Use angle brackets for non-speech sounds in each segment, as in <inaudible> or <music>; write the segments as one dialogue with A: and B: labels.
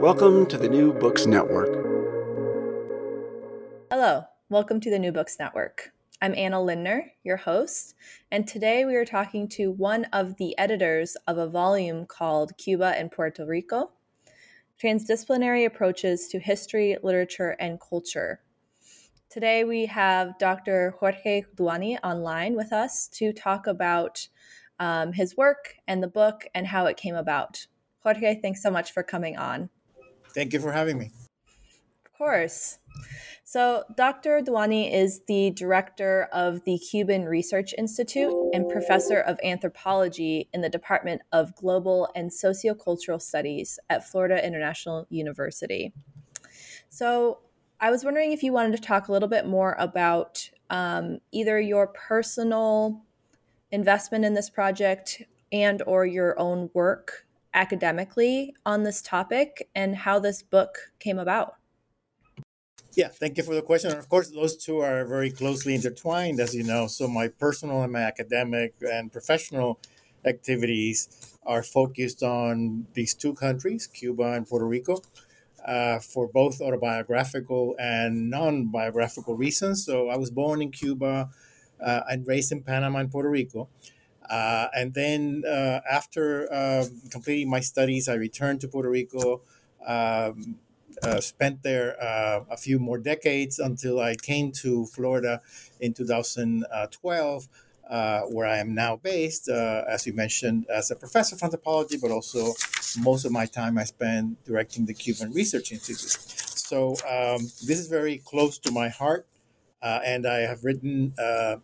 A: Welcome to the New Books Network.
B: Hello, welcome to the New Books Network. I'm Anna Lindner, your host, and today we are talking to one of the editors of a volume called Cuba and Puerto Rico Transdisciplinary Approaches to History, Literature, and Culture. Today we have Dr. Jorge Duany online with us to talk about um, his work and the book and how it came about. Jorge, thanks so much for coming on.
C: Thank you for having me.
B: Of course. So, Dr. Duany is the director of the Cuban Research Institute and professor of anthropology in the Department of Global and Sociocultural Studies at Florida International University. So, I was wondering if you wanted to talk a little bit more about um, either your personal investment in this project and or your own work academically on this topic and how this book came about.
C: Yeah, thank you for the question. Of course, those two are very closely intertwined, as you know. So, my personal and my academic and professional activities are focused on these two countries, Cuba and Puerto Rico, uh, for both autobiographical and non biographical reasons. So, I was born in Cuba uh, and raised in Panama and Puerto Rico. Uh, and then uh, after uh, completing my studies, I returned to Puerto Rico, um, uh, spent there uh, a few more decades until I came to Florida in 2012. Uh, where I am now based, as you mentioned, as a professor of anthropology, but also most of my time I spend directing the Cuban Research Institute. So um, this is very close to my heart, and I have written um,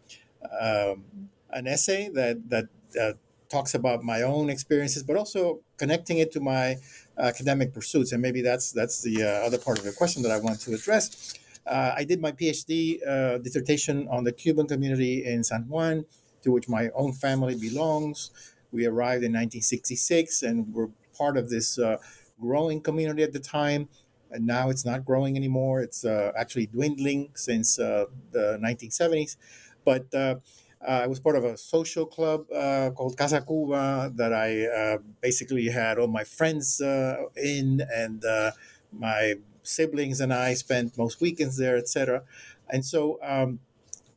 C: an essay that that uh, talks about my own experiences, but also connecting it to my academic pursuits. And maybe that's that's the uh, other part of the question that I want to address. Uh, I did my PhD uh, dissertation on the Cuban community in San Juan, to which my own family belongs. We arrived in 1966 and were part of this uh, growing community at the time. And now it's not growing anymore. It's uh, actually dwindling since the 1970s. But uh, I was part of a social club uh, called Casa Cuba that I uh, basically had all my friends uh, in, and uh, my siblings and I spent most weekends there, etc. And so um,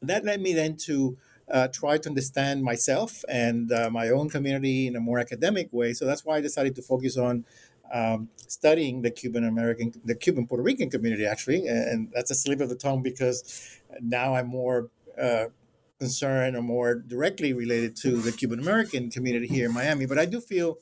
C: that led me then to uh, try to understand myself and my own community in a more academic way. So that's why I decided to focus on um, studying the Cuban American, the Cuban Puerto Rican community, actually, and that's a slip of the tongue because now I'm more uh, concern or more directly related to the Cuban American community here in Miami, but I do feel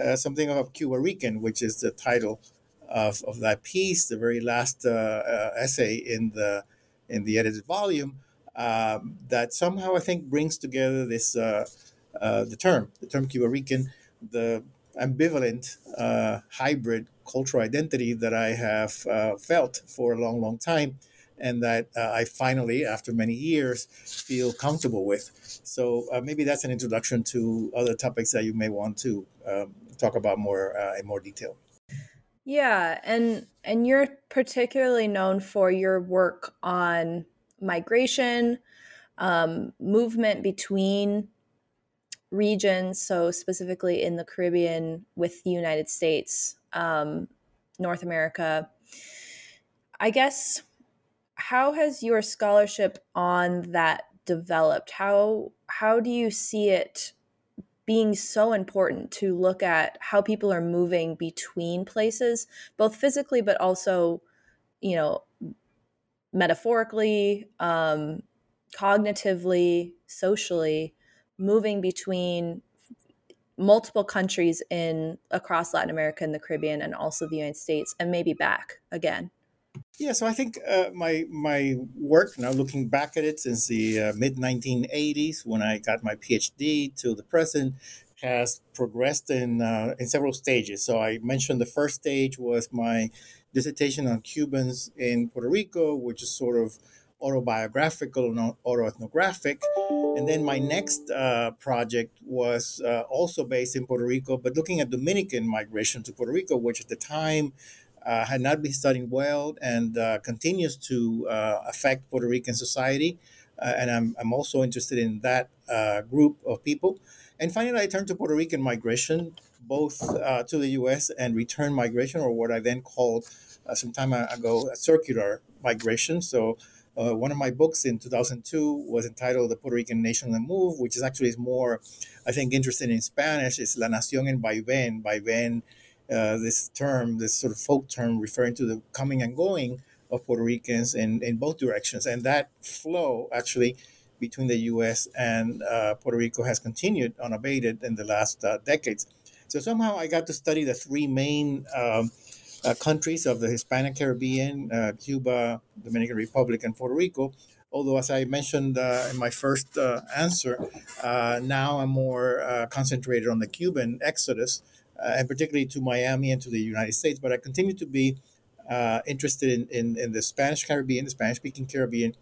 C: uh, something of Cuba Rican, which is the title of, of that piece, the very last uh, uh, essay in the in the edited volume, um, that somehow I think brings together this uh, uh, the term, the term Cuba Rican, the ambivalent uh, hybrid cultural identity that I have felt for a long, long time and that uh, I finally, after many years, feel comfortable with. So uh, maybe that's an introduction to other topics that you may want to um, talk about more uh, in more detail.
B: Yeah, and and you're particularly known for your work on migration, um, movement between regions, so specifically in the Caribbean with the United States, um, North America. I guess how has your scholarship on that developed? How how do you see it being so important to look at how people are moving between places, both physically but also, you know, metaphorically, um, cognitively, socially, moving between multiple countries in across Latin America and the Caribbean and also the United States and maybe back again.
C: Yeah, so I think uh, my my work now, looking back at it since the uh, mid 1980s when I got my PhD to the present, has progressed in uh, in several stages. So I mentioned the first stage was my dissertation on Cubans in Puerto Rico, which is sort of autobiographical and autoethnographic. And then my next uh, project was uh, also based in Puerto Rico, but looking at Dominican migration to Puerto Rico, which at the time uh, had not been studied well and uh, continues to uh, affect Puerto Rican society. Uh, and I'm, I'm also interested in that uh, group of people. And finally, I turned to Puerto Rican migration, both uh, to the US and return migration, or what I then called some time ago circular migration. So one of my books in 2002 was entitled The Puerto Rican Nation on the Move, which is actually more, I think, interested in Spanish. It's La Nación en Vaivén. Vaivén uh, this term, this sort of folk term referring to the coming and going of Puerto Ricans in, in both directions. And that flow actually between the US and uh, Puerto Rico has continued unabated in the last uh, decades. So somehow I got to study the three main um, uh, countries of the Hispanic Caribbean uh, Cuba, Dominican Republic, and Puerto Rico. Although, as I mentioned in my first answer, now I'm more concentrated on the Cuban exodus and particularly to Miami and to the United States. But I continue to be uh, interested in, in, in, the Spanish Caribbean, the Spanish speaking Caribbean.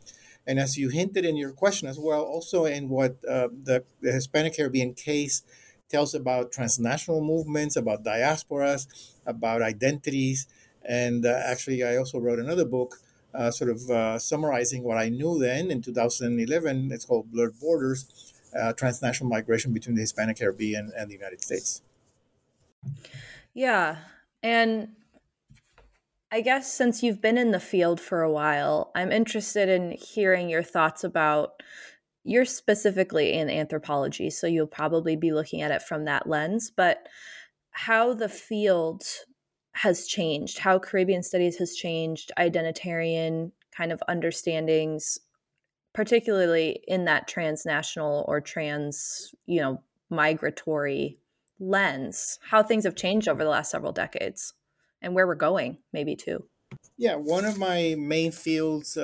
C: And as you hinted in your question as well, also in what uh, the, the Hispanic Caribbean case tells about transnational movements, about diasporas, about identities. And uh, actually, I also wrote another book uh, sort of uh, summarizing what I knew then in 2011. It's called Blurred Borders uh, Transnational Migration Between the Hispanic Caribbean and the United States.
B: Yeah. And I guess since you've been in the field for a while, I'm interested in hearing your thoughts about you're specifically in anthropology, so you'll probably be looking at it from that lens, but how the field has changed, how Caribbean studies has changed, identitarian kind of understandings, particularly in that transnational or trans, you know, migratory lens how things have changed over the last several decades and where we're going maybe too.
C: Yeah one of my main fields uh,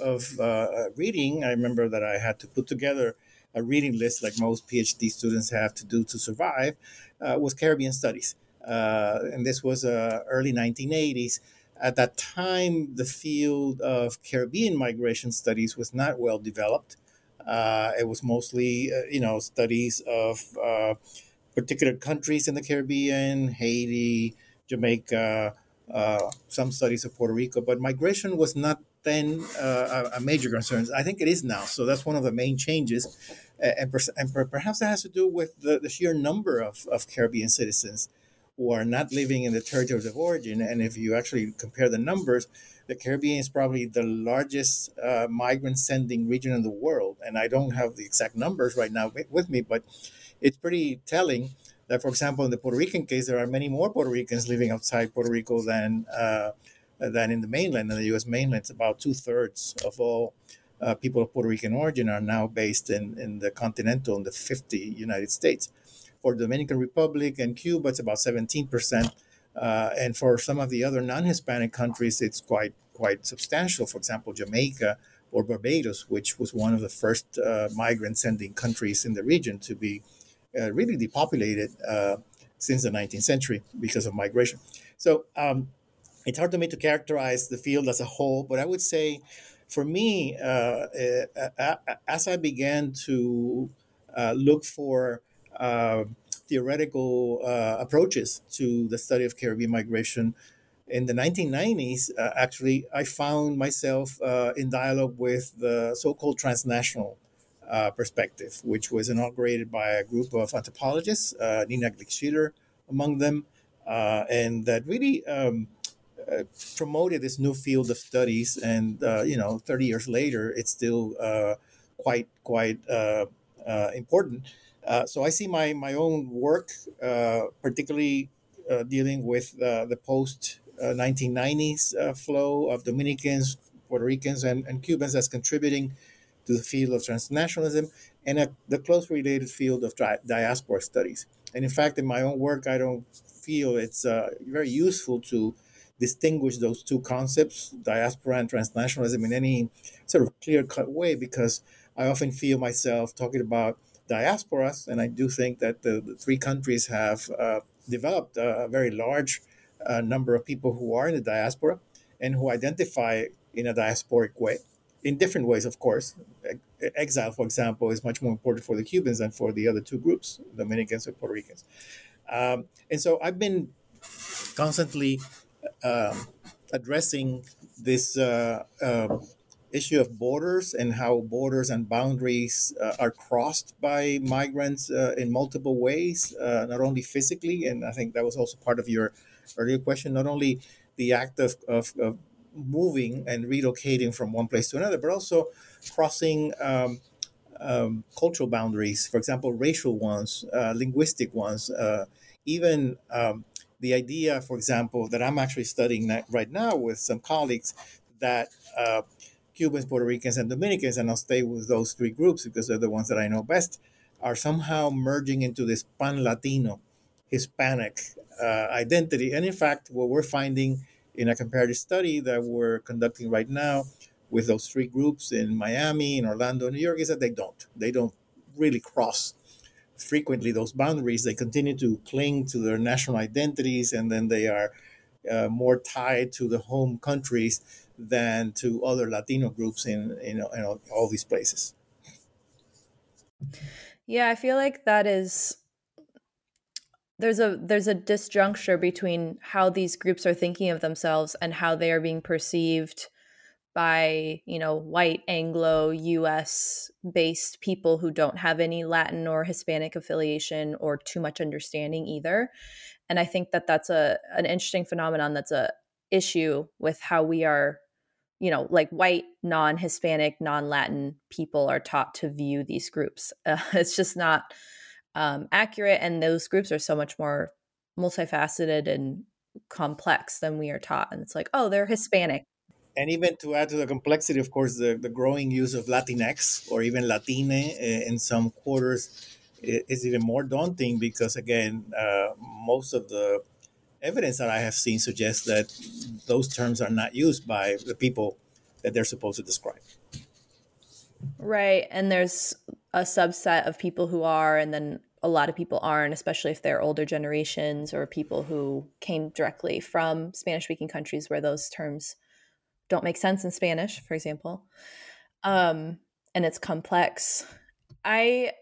C: uh of uh, uh, reading i remember that i had to put together a reading list like most phd students have to do to survive uh, was caribbean studies. Uh, and this was early 1980s at that time the field of caribbean migration studies was not well developed. It was mostly you know studies of particular countries in the Caribbean, Haiti, Jamaica, uh, some studies of Puerto Rico, but migration was not then uh, a major concern. I think it is now. So that's one of the main changes. And, per- and per- perhaps that has to do with the, the sheer number of, of Caribbean citizens who are not living in the territories of origin. And if you actually compare the numbers, the Caribbean is probably the largest uh, migrant sending region in the world. And I don't have the exact numbers right now with me, but it's pretty telling that, for example, in the Puerto Rican case, there are many more Puerto Ricans living outside Puerto Rico than uh, than in the mainland. In the U.S. mainland, it's about two thirds of all uh, people of Puerto Rican origin are now based in, in the continental, in the 50 United States. For Dominican Republic and Cuba, it's about 17 percent. Uh, and for some of the other non-Hispanic countries, it's quite quite substantial. For example, Jamaica or Barbados, which was one of the first uh, migrant-sending countries in the region to be uh, really depopulated uh, since the 19th century because of migration. So um, it's hard for me to characterize the field as a whole, but I would say for me, uh, uh as I began to uh, look for theoretical uh, approaches to the study of Caribbean migration. In the 1990s, uh, actually, I found myself uh, in dialogue with the so called transnational uh, perspective, which was inaugurated by a group of anthropologists, uh, Nina Glick among them, uh, and that really um, uh, promoted this new field of studies. And uh, you know, 30 years later, it's still uh, quite quite important. so I see my my own work, particularly dealing with the post 1990s flow of Dominicans, Puerto Ricans, and, and Cubans as contributing to the field of transnationalism and a, the closely related field of di- diaspora studies. And in fact, in my own work, I don't feel it's uh, very useful to distinguish those two concepts, diaspora and transnationalism, in any sort of clear cut way, because I often feel myself talking about diasporas, and I do think that the, the three countries have uh, developed a very large uh, number of people who are in the diaspora and who identify in a diasporic way in different ways, of course. Exile, for example, is much more important for the Cubans than for the other two groups, Dominicans and Puerto Ricans. Um, and so I've been constantly um, addressing this uh, uh, issue of borders and how borders and boundaries uh, are crossed by migrants uh, in multiple ways, uh, not only physically, and I think that was also part of your earlier question, not only the act of, of, of moving and relocating from one place to another, but also crossing um, um, cultural boundaries, for example, racial ones, uh, linguistic ones, uh, even um, the idea, for example, that I'm actually studying right now with some colleagues that uh, Cubans, Puerto Ricans, and Dominicans, and I'll stay with those three groups because they're the ones that I know best, are somehow merging into this pan Latino, Hispanic uh, identity. And in fact, what we're finding in a comparative study that we're conducting right now with those three groups in Miami, in Orlando, New York, is that they don't. They don't really cross frequently those boundaries. They continue to cling to their national identities, and then they are uh, more tied to the home countries than to other Latino groups in, in, in all these places.
B: Yeah, I feel like that is there's a there's a disjuncture between how these groups are thinking of themselves and how they are being perceived by you know white anglo us based people who don't have any latin or hispanic affiliation or too much understanding either. And i think that that's a an interesting phenomenon that's a issue with how we are you know like white non-hispanic non-latin people are taught to view these groups. Uh, <laughs> it's just not um, accurate and those groups are so much more multifaceted and complex than we are taught and it's like oh they're hispanic.
C: And even to add to the complexity of course the, the growing use of latinx or even latine in some quarters is even more daunting because again uh, most of the evidence that i have seen suggests that those terms are not used by the people that they're supposed to describe.
B: Right and there's a subset of people who are and then a lot of people aren't, especially if they're older generations or people who came directly from Spanish speaking countries where those terms don't make sense in Spanish, for example. Um, and it's complex. I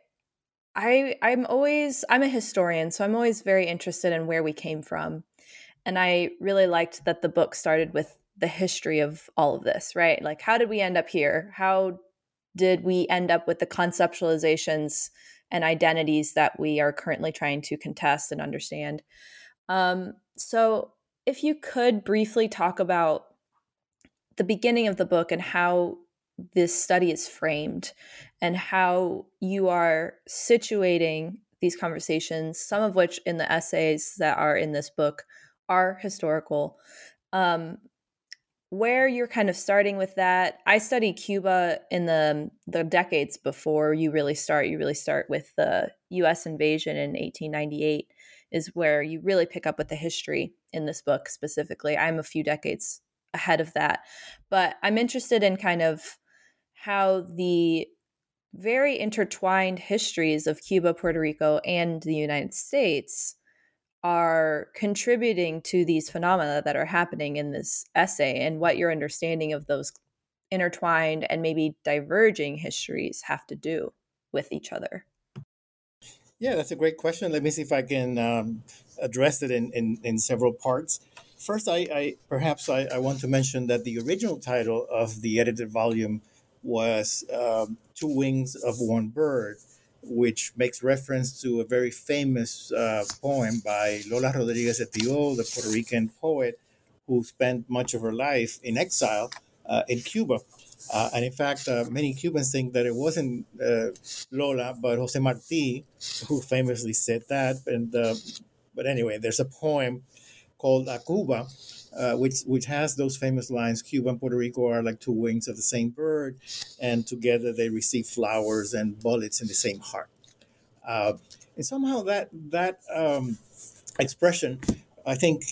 B: I I'm always I'm a historian, so I'm always very interested in where we came from. And I really liked that the book started with the history of all of this, right? Like how did we end up here? How did we end up with the conceptualizations and identities that we are currently trying to contest and understand. Um, so, if you could briefly talk about the beginning of the book and how this study is framed and how you are situating these conversations, some of which in the essays that are in this book are historical. Um, where you're kind of starting with that. I studied Cuba in the the decades before you really start. You really start with the U.S. invasion in 1898 is where you really pick up with the history in this book specifically. I'm a few decades ahead of that, but I'm interested in kind of how the very intertwined histories of Cuba, Puerto Rico, and the United States are contributing to these phenomena that are happening in this essay and what your understanding of those intertwined and maybe diverging histories have to do with each other.
C: Yeah, that's a great question. Let me see if I can um, address it in, in, in several parts. First, I, I perhaps I, I want to mention that the original title of the edited volume was um, Two Wings of One Bird, which makes reference to a very famous uh, poem by Lola Rodriguez de Tió, the Puerto Rican poet who spent much of her life in exile uh, in Cuba. Uh, and in fact, uh, many Cubans think that it wasn't uh, Lola, but Jose Marti, who famously said that. And uh, but anyway, there's a poem called A Cuba, uh, which which has those famous lines: "Cuba and Puerto Rico are like two wings of the same bird, and together they receive flowers and bullets in the same heart." Uh, and somehow that that um, expression, I think,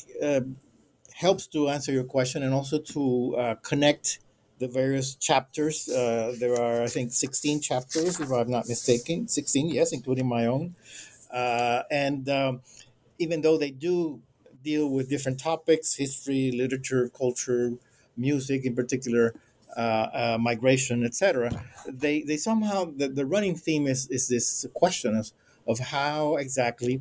C: helps to answer your question and also to connect the various chapters. Uh, there are, I think, 16 chapters, if I'm not mistaken. 16, yes, including my own. Uh, and um, even though they do deal with different topics history, literature, culture, music in particular, uh, uh migration, etc. They, they somehow, the, the running theme is, is this question of, of how exactly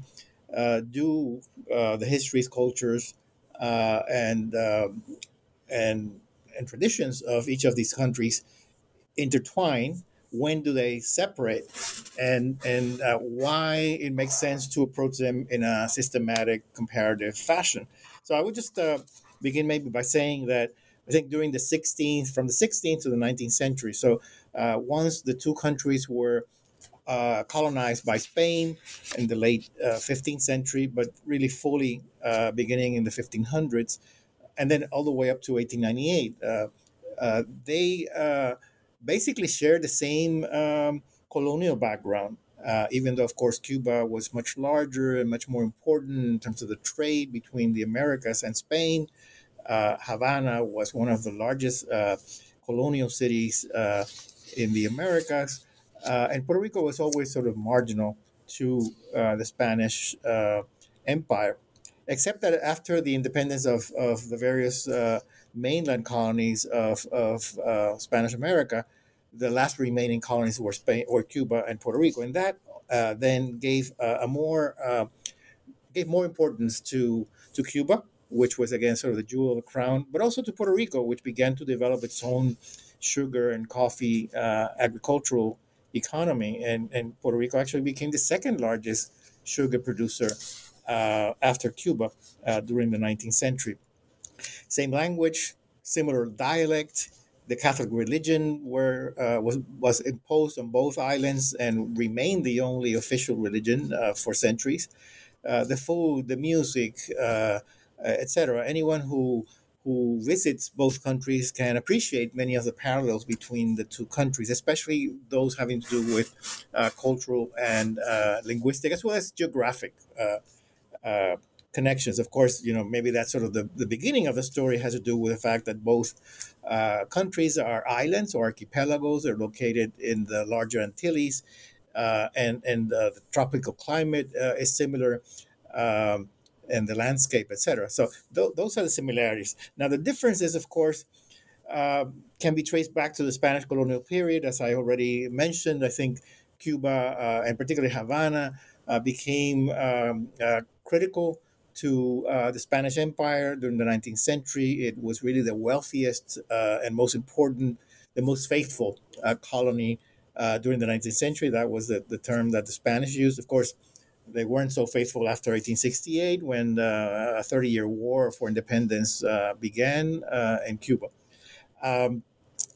C: uh, do uh, the histories, cultures, and, um, and and traditions of each of these countries intertwine when do they separate and and uh, why it makes sense to approach them in a systematic comparative fashion so i would just uh, begin maybe by saying that i think during the 16th from the 16th to the 19th century so uh, once the two countries were uh, colonized by spain in the late 15th uh, century but really fully uh, beginning in the 1500s and then all the way up to 1898. Uh, uh, they basically share the same um, colonial background. Uh, even though, of course, Cuba was much larger and much more important in terms of the trade between the Americas and Spain, uh, Havana was one of the largest uh, colonial cities in the Americas, and Puerto Rico was always sort of marginal to the Spanish Empire except that after the independence of, of the various uh, mainland colonies of, of uh, Spanish America, the last remaining colonies were Spain or Cuba and Puerto Rico, and that uh, then gave a more uh, gave more importance to to Cuba, which was again sort of the jewel of the crown, but also to Puerto Rico, which began to develop its own sugar and coffee uh, agricultural economy, and and Puerto Rico actually became the second largest sugar producer uh, after Cuba uh, during the 19th century. Same language, similar dialect. The Catholic religion were, uh, was, was imposed on both islands and remained the only official religion uh, for centuries. Uh, the food, the music, uh, etc. Anyone who who visits both countries can appreciate many of the parallels between the two countries, especially those having to do with uh, cultural and uh, linguistic as well as geographic uh, uh, connections. Of course, you know, maybe that's sort of the, the beginning of the story has to do with the fact that both uh, countries are islands or archipelagos. They're located in the larger Antilles, uh, and, and uh, the tropical climate uh, is similar. Um, and the landscape, etc. So th- those are the similarities. Now the difference is, of course, uh, can be traced back to the Spanish colonial period, as I already mentioned. I think Cuba, uh, and particularly Havana, uh, became um, uh, critical to uh, the Spanish Empire during the 19th century. It was really the wealthiest uh, and most important, the most faithful uh, colony uh, during the 19th century. That was the, the term that the Spanish used. Of course, they weren't so faithful after 1868 when uh, a 30 year war for independence uh, began in Cuba. Um,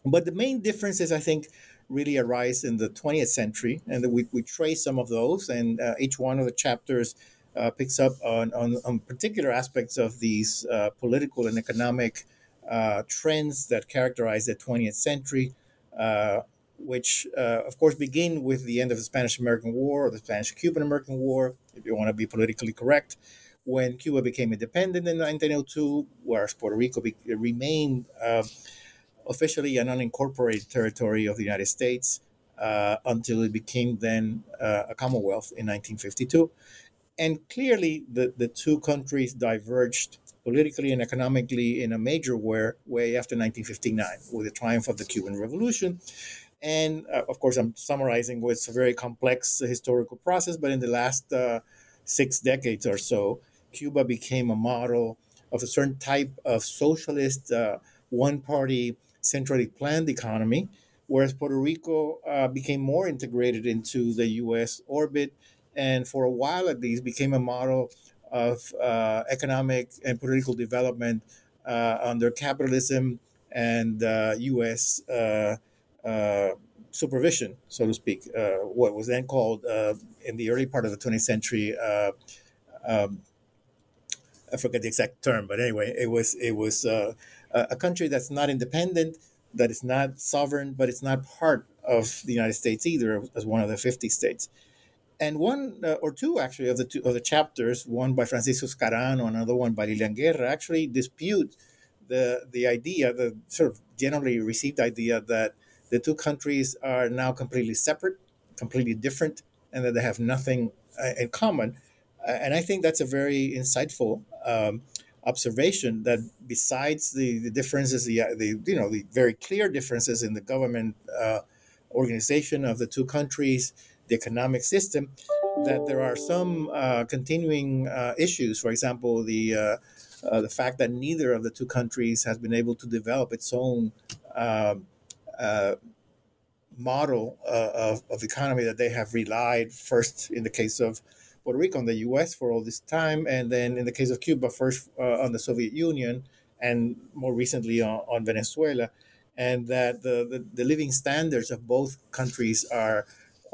C: but the main differences, I think, really arise in the 20th century, and we, we trace some of those, and each one of the chapters uh, picks up on, on, on, particular aspects of these uh, political and economic uh, trends that characterize the 20th century, uh, which, uh, of course, begin with the end of the Spanish American War or the Spanish Cuban American War, if you want to be politically correct. When Cuba became independent in 1902, whereas Puerto Rico be- remained uh, officially an unincorporated territory of the United States until it became then a Commonwealth in 1952 and clearly the, the two countries diverged politically and economically in a major way, after 1959 with the triumph of the Cuban Revolution. And uh, of course, I'm summarizing what's a very complex historical process, but in the last uh, six decades or so, Cuba became a model of a certain type of socialist, uh, one party, centrally planned economy, whereas Puerto Rico uh, became more integrated into the US orbit and for a while at least became a model of uh, economic and political development uh, under capitalism and U.S. Uh, uh, supervision, so to speak. Uh, what was then called in the early part of the 20th century. Um, I forget the exact term, but anyway, it was it was a country that's not independent, that is not sovereign, but it's not part of the United States either, as one of the 50 states and one uh, or two actually of the two of the chapters, one by Francisco Scarano, another one by Lillian Guerra, actually dispute the the idea, the sort of generally received idea that the two countries are now completely separate, completely different, and that they have nothing uh, in common. and I think that's a very insightful um, observation. That besides the, the differences, the, the you know the very clear differences in the government uh, organization of the two countries the economic system, that there are some uh, continuing uh, issues. For example, the uh, uh the fact that neither of the two countries has been able to develop its own um, uh, model of, of economy that they have relied first in the case of Puerto Rico on the U.S. for all this time, and then in the case of Cuba, first on the Soviet Union, and more recently on, on Venezuela, and that the, the, the living standards of both countries are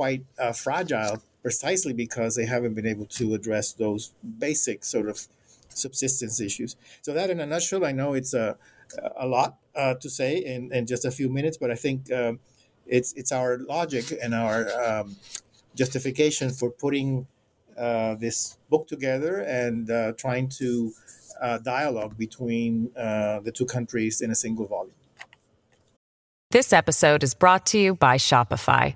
C: quite uh, fragile precisely because they haven't been able to address those basic sort of subsistence issues. So that, in a nutshell, I know it's a a lot uh, to say in, in just a few minutes, but I think um, it's it's our logic and our um, justification for putting uh, this book together and uh, trying to uh, dialogue between uh, the two countries in a single volume.
D: This episode is brought to you by Shopify.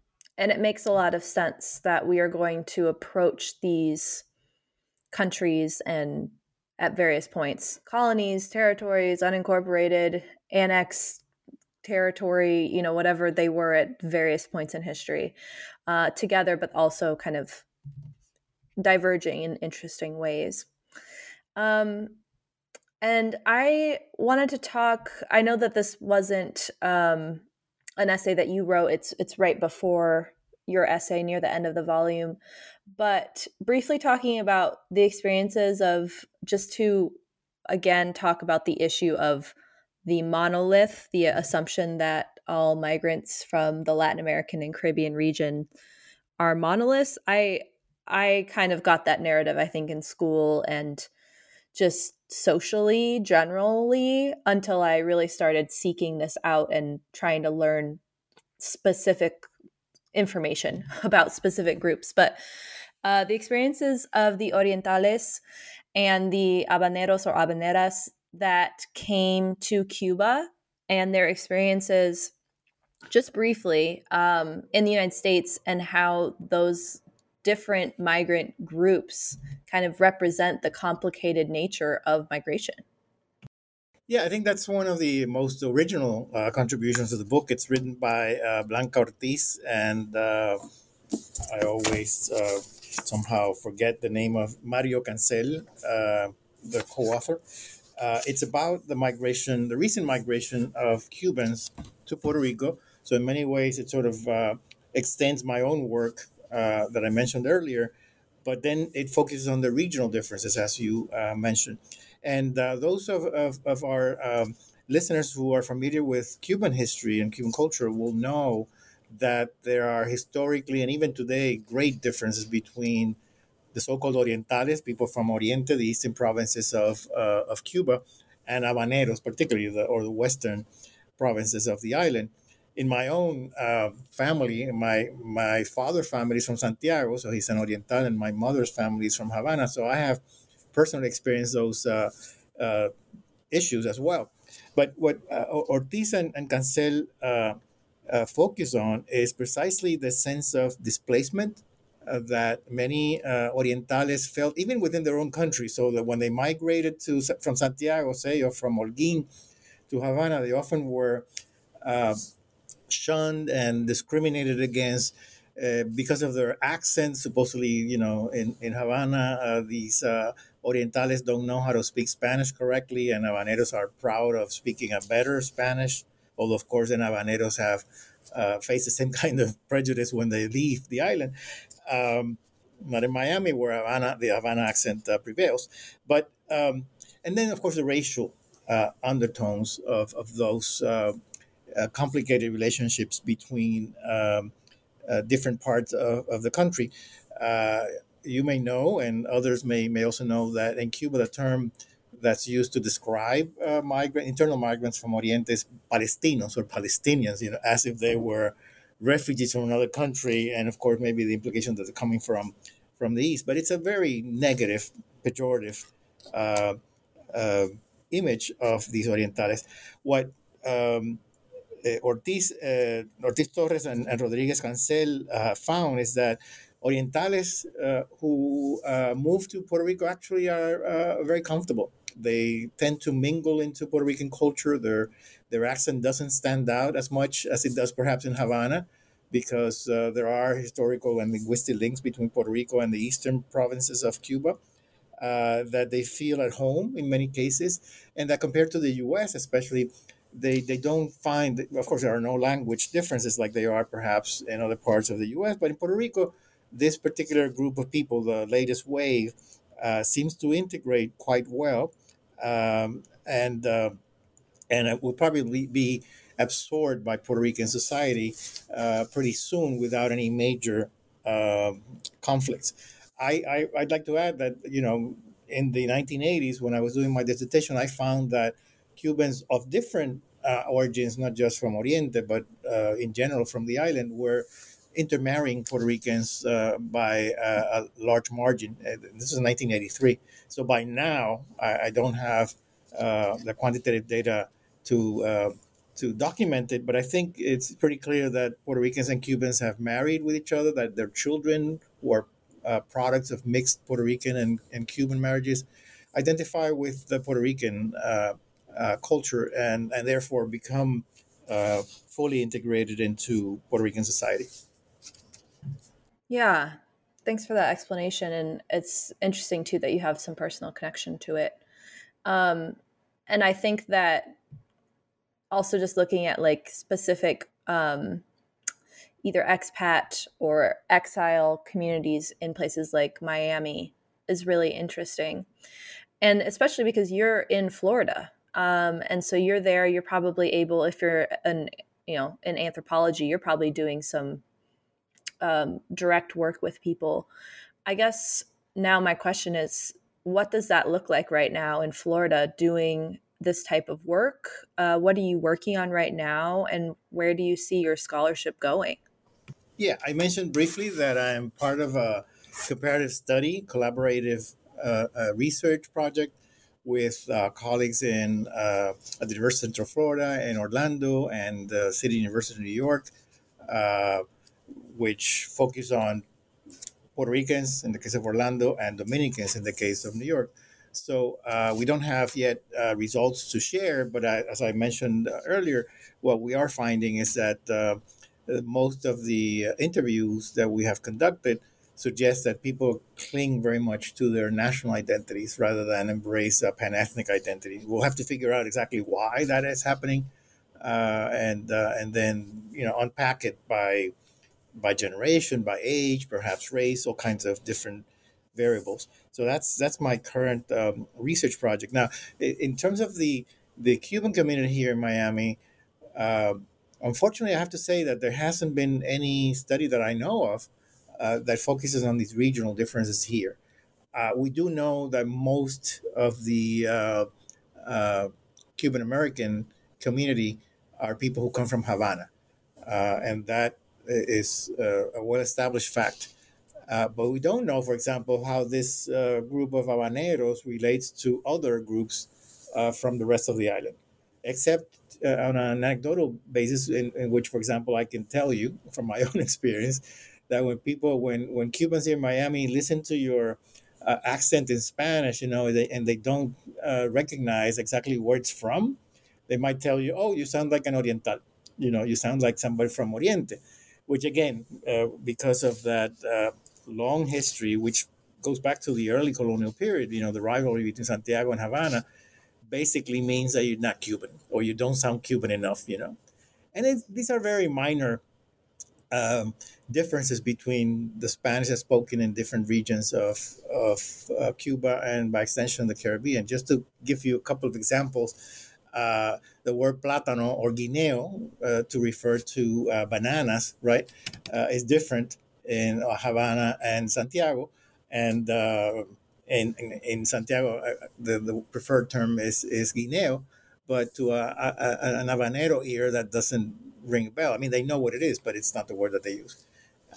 B: and it makes a lot of sense that we are going to approach these countries and at various points colonies, territories, unincorporated, annexed territory, you know, whatever they were at various points in history uh, together, but also kind of diverging in interesting ways. Um, and I wanted to talk. I know that this wasn't um, an essay that you wrote. It's it's right before your essay near the end of the volume, but briefly talking about the experiences of just to again talk about the issue of the monolith, the assumption that all migrants from the Latin American and Caribbean region are monoliths. I I kind of got that narrative I think in school and just socially generally until I really started seeking this out and trying to learn specific information <laughs> about specific groups. But uh, the experiences of the Orientales and the Habaneros or Habaneras that came to Cuba and their experiences just briefly um, in the United States and how those different migrant groups kind of represent the complicated nature of migration.
C: Yeah, I think that's one of the most original uh, contributions to the book. It's written by uh, Blanca Ortiz, and uh, I always uh, somehow forget the name of Mario Cancel, uh, the co author. Uh, it's about the migration, the recent migration of Cubans to Puerto Rico. So, in many ways, it sort of extends my own work uh, that I mentioned earlier, but then it focuses on the regional differences, as you uh, mentioned. And uh, those of, of, of our um, listeners who are familiar with Cuban history and Cuban culture will know that there are historically and even today great differences between the so-called Orientales, people from Oriente, the eastern provinces of, uh, of Cuba, and Habaneros, particularly the or the western provinces of the island in my own uh, family, my my father's family is from Santiago, so he's an Oriental, and my mother's family is from Havana. So I have personally experienced those uh, uh, issues as well. But what uh, Ortiz and, and Cancel uh, uh, focus on is precisely the sense of displacement that many Orientales felt, even within their own country. So that when they migrated to from Santiago, say, or from Holguín to Havana, they often were shunned and discriminated against. Uh, because of their accent, supposedly, you know, in, in Havana, uh, these uh, Orientales don't know how to speak Spanish correctly, and Habaneros are proud of speaking a better Spanish. Although, of course, the Habaneros have uh, face the same <laughs> kind of prejudice when they leave the island. Um, not in Miami, where Havana, the Havana accent uh, prevails. But um, and then, of course, the racial uh, undertones of of those uh, uh, complicated relationships between um, uh, different parts of, of the country. you may know, and others may may also know that in Cuba, the term that's used to describe uh, migrant internal migrants from Orientes Palestinos or Palestinians, you know, as if they were refugees from another country, and of course maybe the implication that they're coming from from the east. But it's a very negative, pejorative uh, uh, image of these Orientales. What um, eh, Ortiz, uh, Ortiz Torres and, and Rodriguez Cancel uh, found is that Orientales uh, who uh, moved to Puerto Rico actually are uh, very comfortable they tend to mingle into Puerto Rican culture. Their their accent doesn't stand out as much as it does perhaps in Havana, because uh, there are historical and linguistic links between Puerto Rico and the eastern provinces of Cuba. Uh, that they feel at home in many cases, and that compared to the U.S., especially, they they don't find. Of course, there are no language differences like they are perhaps in other parts of the U.S., but in Puerto Rico, this particular group of people, the latest wave, uh, seems to integrate quite well um, and uh, and it will probably be absorbed by Puerto Rican society uh, pretty soon without any major uh, conflicts. I, I would like to add that you know in the 1980s when I was doing my dissertation, I found that Cubans of different uh, origins, not just from Oriente, but uh, in general from the island, were intermarrying Puerto Ricans uh, by a large margin. This is 1983. So by now, I, I don't have uh, the quantitative data to uh, to document it, but I think it's pretty clear that Puerto Ricans and Cubans have married with each other, that their children, who are uh, products of mixed Puerto Rican and, and Cuban marriages, identify with the Puerto Rican uh, uh, culture and, and therefore become uh, fully integrated into Puerto Rican society.
B: Yeah, thanks for that explanation. And it's interesting too that you have some personal connection to it. Um, and I think that also just looking at like specific um, either expat or exile communities in places like Miami is really interesting. And especially because you're in Florida. Um, and so you're there, you're probably able, if you're an, you know, in anthropology, you're probably doing some um, direct work with people. I guess now my question is what does that look like right now in Florida doing this type of work? Uh, what are you working on right now, and where do you see your scholarship going?
C: Yeah, I mentioned briefly that I'm part of a comparative study, collaborative uh, research project with uh, colleagues in uh, at the University of Central Florida in Orlando and the City University of New York, uh, which focus on Puerto Ricans in the case of Orlando and Dominicans in the case of New York. So uh, we don't have yet uh, results to share, but I, as I mentioned earlier, what we are finding is that most of the interviews that we have conducted suggest that people cling very much to their national identities rather than embrace a pan-ethnic identity. We'll have to figure out exactly why that is happening, uh, and uh, and then you know unpack it by by generation, by age, perhaps race, all kinds of different variables. So that's that's my current um, research project. Now, in terms of the the Cuban community here in Miami, uh, unfortunately, I have to say that there hasn't been any study that I know of uh, that focuses on these regional differences here. Uh, we do know that most of the uh, uh, Cuban American community are people who come from Havana. uh, and that is a well-established fact. Uh, but we don't know, for example, how this group of habaneros relates to other groups from the rest of the island, except uh, on an anecdotal basis, in, in, which, for example, I can tell you from my <laughs> own experience that when people, when when Cubans here in Miami listen to your uh, accent in Spanish, you know, they, and they don't uh, recognize exactly where it's from, they might tell you, "Oh, you sound like an Oriental." You know, you sound like somebody from Oriente, which again, uh, because of that uh, long history, which goes back to the early colonial period. You know, the rivalry between Santiago and Havana basically means that you're not Cuban or you don't sound Cuban enough. You know, and these are very minor um, differences between the Spanish that's spoken in different regions of, of uh, Cuba and by extension the Caribbean. Just to give you a couple of examples, uh, the word plátano or guineo uh, to refer to uh, bananas, right, uh, is different in Havana and Santiago. And uh, in, in, in, Santiago, the, the preferred term is, is guineo, but to a, a, an habanero ear, that doesn't ring a bell. I mean, they know what it is, but it's not the word that they use.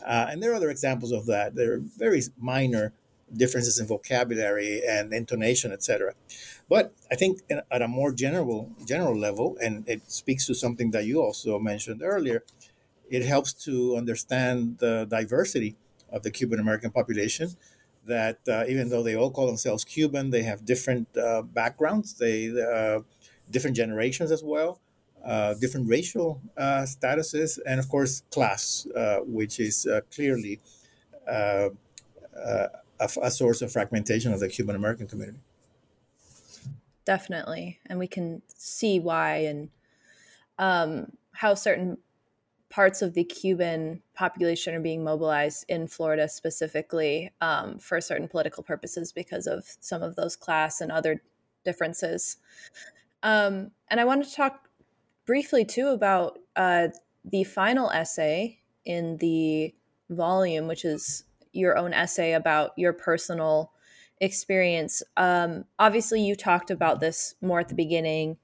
C: Uh, and there are other examples of that. There are very minor differences in vocabulary and intonation, etc. But I think at a more general general level, and it speaks to something that you also mentioned earlier, it helps to understand the diversity of the Cuban American population. That uh, even though they all call themselves Cuban, they have different uh, backgrounds, they uh, different generations as well uh, different racial uh, statuses, and of course, class, uh, which is clearly a, a, source of fragmentation of the Cuban American community.
B: Definitely. And we can see why and um, how certain parts of the Cuban population are being mobilized in Florida specifically um, for certain political purposes because of some of those class and other differences. Um, and I wanted to talk briefly too about uh, the final essay in the volume, which is your own essay about your personal experience. Um, obviously, you talked about this more at the beginning,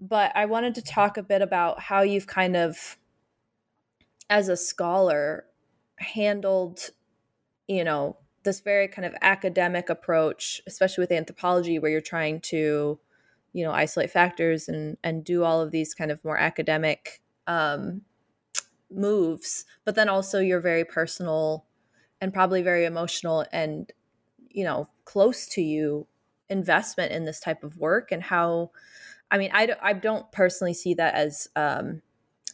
B: but I wanted to talk a bit about how you've kind of, as a scholar, handled, you know, this very kind of academic approach, especially with anthropology, where you're trying to you know isolate factors and and do all of these kind of more academic um, moves but then also you're very personal and probably very emotional and you know close to you investment in this type of work and how i mean i, I don't personally see that as um,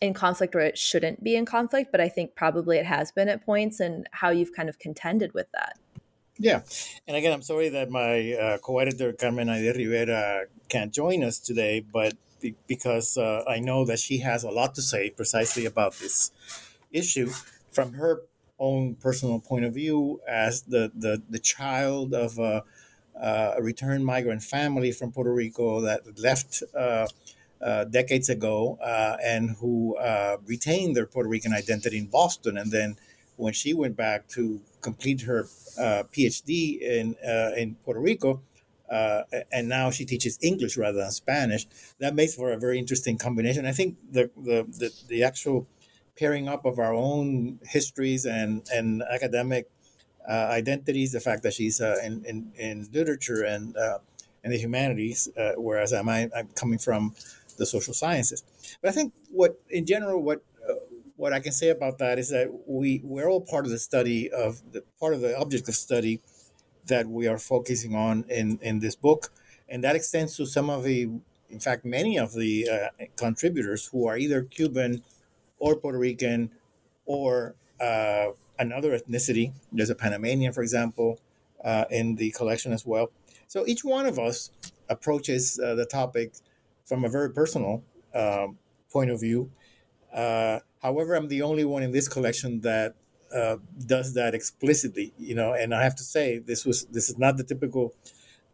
B: in conflict or it shouldn't be in conflict but i think probably it has been at points and how you've kind of contended with that
C: yeah. And again, I'm sorry that my uh, co editor, Carmen Haydée Rivera, can't join us today, but be- because uh, I know that she has a lot to say precisely about this issue from her own personal point of view as the, the, the child of a, a returned migrant family from Puerto Rico that left. Uh, uh, decades ago, uh, and who uh, retained their Puerto Rican identity in Boston, and then when she went back to complete her uh, PhD in uh, in Puerto Rico, uh, and now she teaches English rather than Spanish. That makes for a very interesting combination. I think the the the, the actual pairing up of our own histories and and academic uh, identities, the fact that she's in, in in literature and and the humanities, whereas I'm I'm coming from the social sciences. But I think what in general what what I can say about that is that we we're all part of the study of the part of the object of study that we are focusing on in in this book, and that extends to some of the, in fact, many of the uh, contributors who are either Cuban or Puerto Rican or uh, another ethnicity. There's a Panamanian, for example, uh, in the collection as well. So each one of us approaches uh, the topic from a very personal um, point of view. Uh, However, I'm the only one in this collection that uh, does that explicitly, you know. And I have to say, this was this is not the typical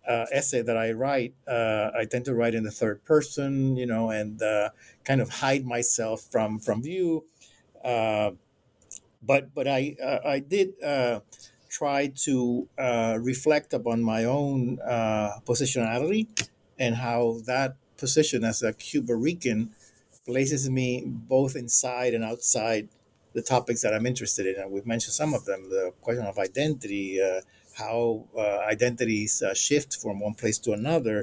C: uh, essay that I write. Uh, I tend to write in the third person, you know, and uh, kind of hide myself from from view. But but I I did try to reflect upon my own positionality and how that position as a Cuba Rican places me both inside and outside the topics that I'm interested in. And we've mentioned some of them the question of identity, uh, how uh, identities uh, shift from one place to another,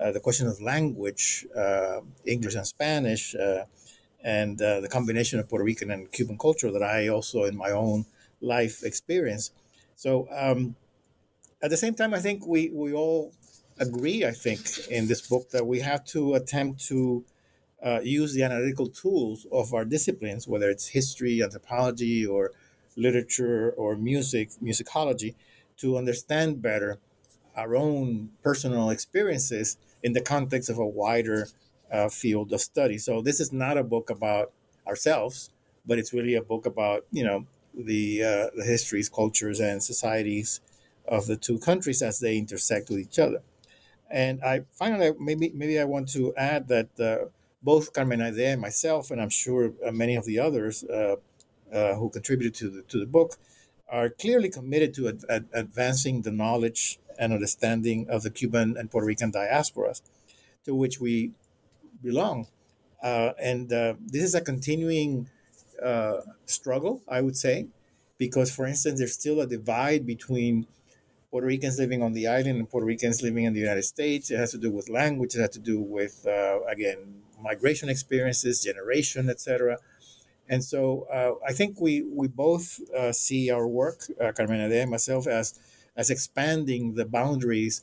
C: uh, the question of language, uh, English and Spanish, uh, and the combination of Puerto Rican and Cuban culture that I also in my own life experience. So um, at the same time, I think we, we all agree, I think, in this book that we have to attempt to uh, use the analytical tools of our disciplines, whether it's history, anthropology, or literature, or music, musicology, to understand better our own personal experiences in the context of a wider uh, field of study. So this is not a book about ourselves, but it's really a book about you know the uh, the histories, cultures, and societies of the two countries as they intersect with each other. And I finally maybe maybe I want to add that uh, both Carmen Haydée and myself, and I'm sure uh, many of the others uh, uh, who contributed to the to the book, are clearly committed to ad- ad- advancing the knowledge and understanding of the Cuban and Puerto Rican diasporas, to which we belong. Uh, and uh, this is a continuing uh, struggle, I would say, because, for instance, there's still a divide between Puerto Ricans living on the island and Puerto Ricans living in the United States. It has to do with language. It has to do with, uh, again, migration experiences, generation, etc. And so uh, I think we we both uh, see our work, uh, Carmen and myself, as as expanding the boundaries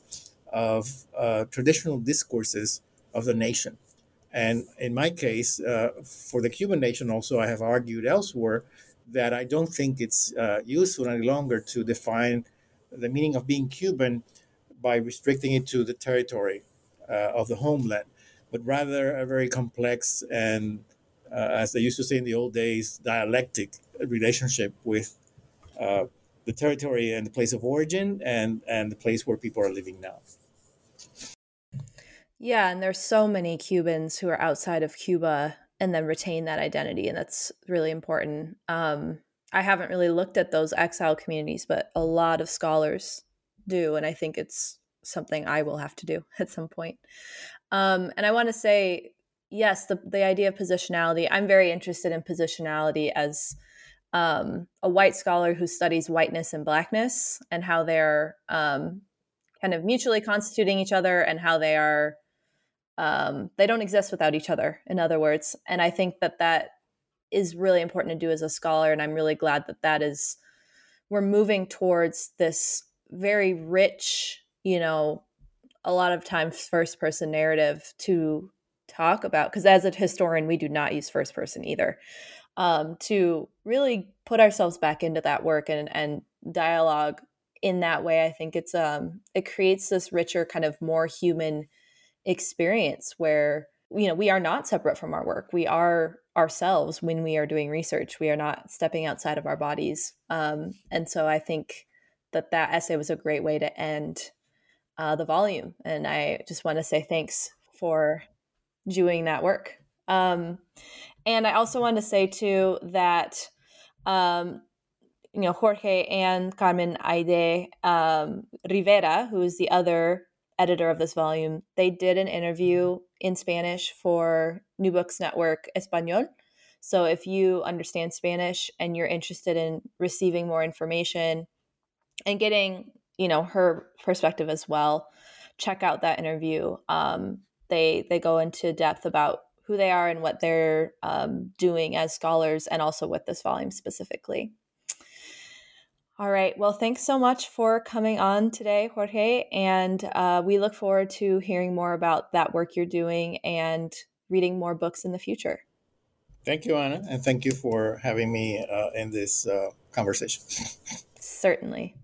C: of uh, traditional discourses of the nation. And in my case, uh, for the Cuban nation, also, I have argued elsewhere that I don't think it's uh, useful any longer to define the meaning of being Cuban by restricting it to the territory of the homeland, but rather a very complex and, uh, as they used to say in the old days, dialectic relationship with uh, the territory and the place of origin and and the place where people are living now.
B: Yeah, and there's so many Cubans who are outside of Cuba and then retain that identity, and that's really important. Um, I haven't really looked at those exile communities, but a lot of scholars do, and I think it's something I will have to do <laughs> at some point. Um, and I want to say, yes, the the idea of positionality. I'm very interested in positionality as um, a white scholar who studies whiteness and blackness and how they're um, kind of mutually constituting each other and how they are um, they don't exist without each other in other words and i think that that is really important to do as a scholar and i'm really glad that that is we're moving towards this very rich you know a lot of times first person narrative to talk about because as a historian we do not use first person either um, to really put ourselves back into that work and, and dialogue in that way i think it's um it creates this richer kind of more human experience where you know we are not separate from our work. We are ourselves when we are doing research. We are not stepping outside of our bodies um, and so i think that that essay was a great way to end uh, the volume and i just want to say thanks for doing that work um, and I also want to say too that um, you know Jorge and Carmen Haydée um, Rivera, who is the other editor of this volume, they did an interview in Spanish for New Books Network Espanol. So if you understand Spanish and you're interested in receiving more information and getting, you know, her perspective as well, check out that interview. Um, they they go into depth about who they are and what they're um, doing as scholars, and also with this volume specifically. All right. Well, thanks so much for coming on today, Jorge. And uh, we look forward to hearing more about that work you're doing and reading more books in the future.
C: Thank you, Anna. And thank you for having me uh, in this uh, conversation. <laughs>
B: Certainly.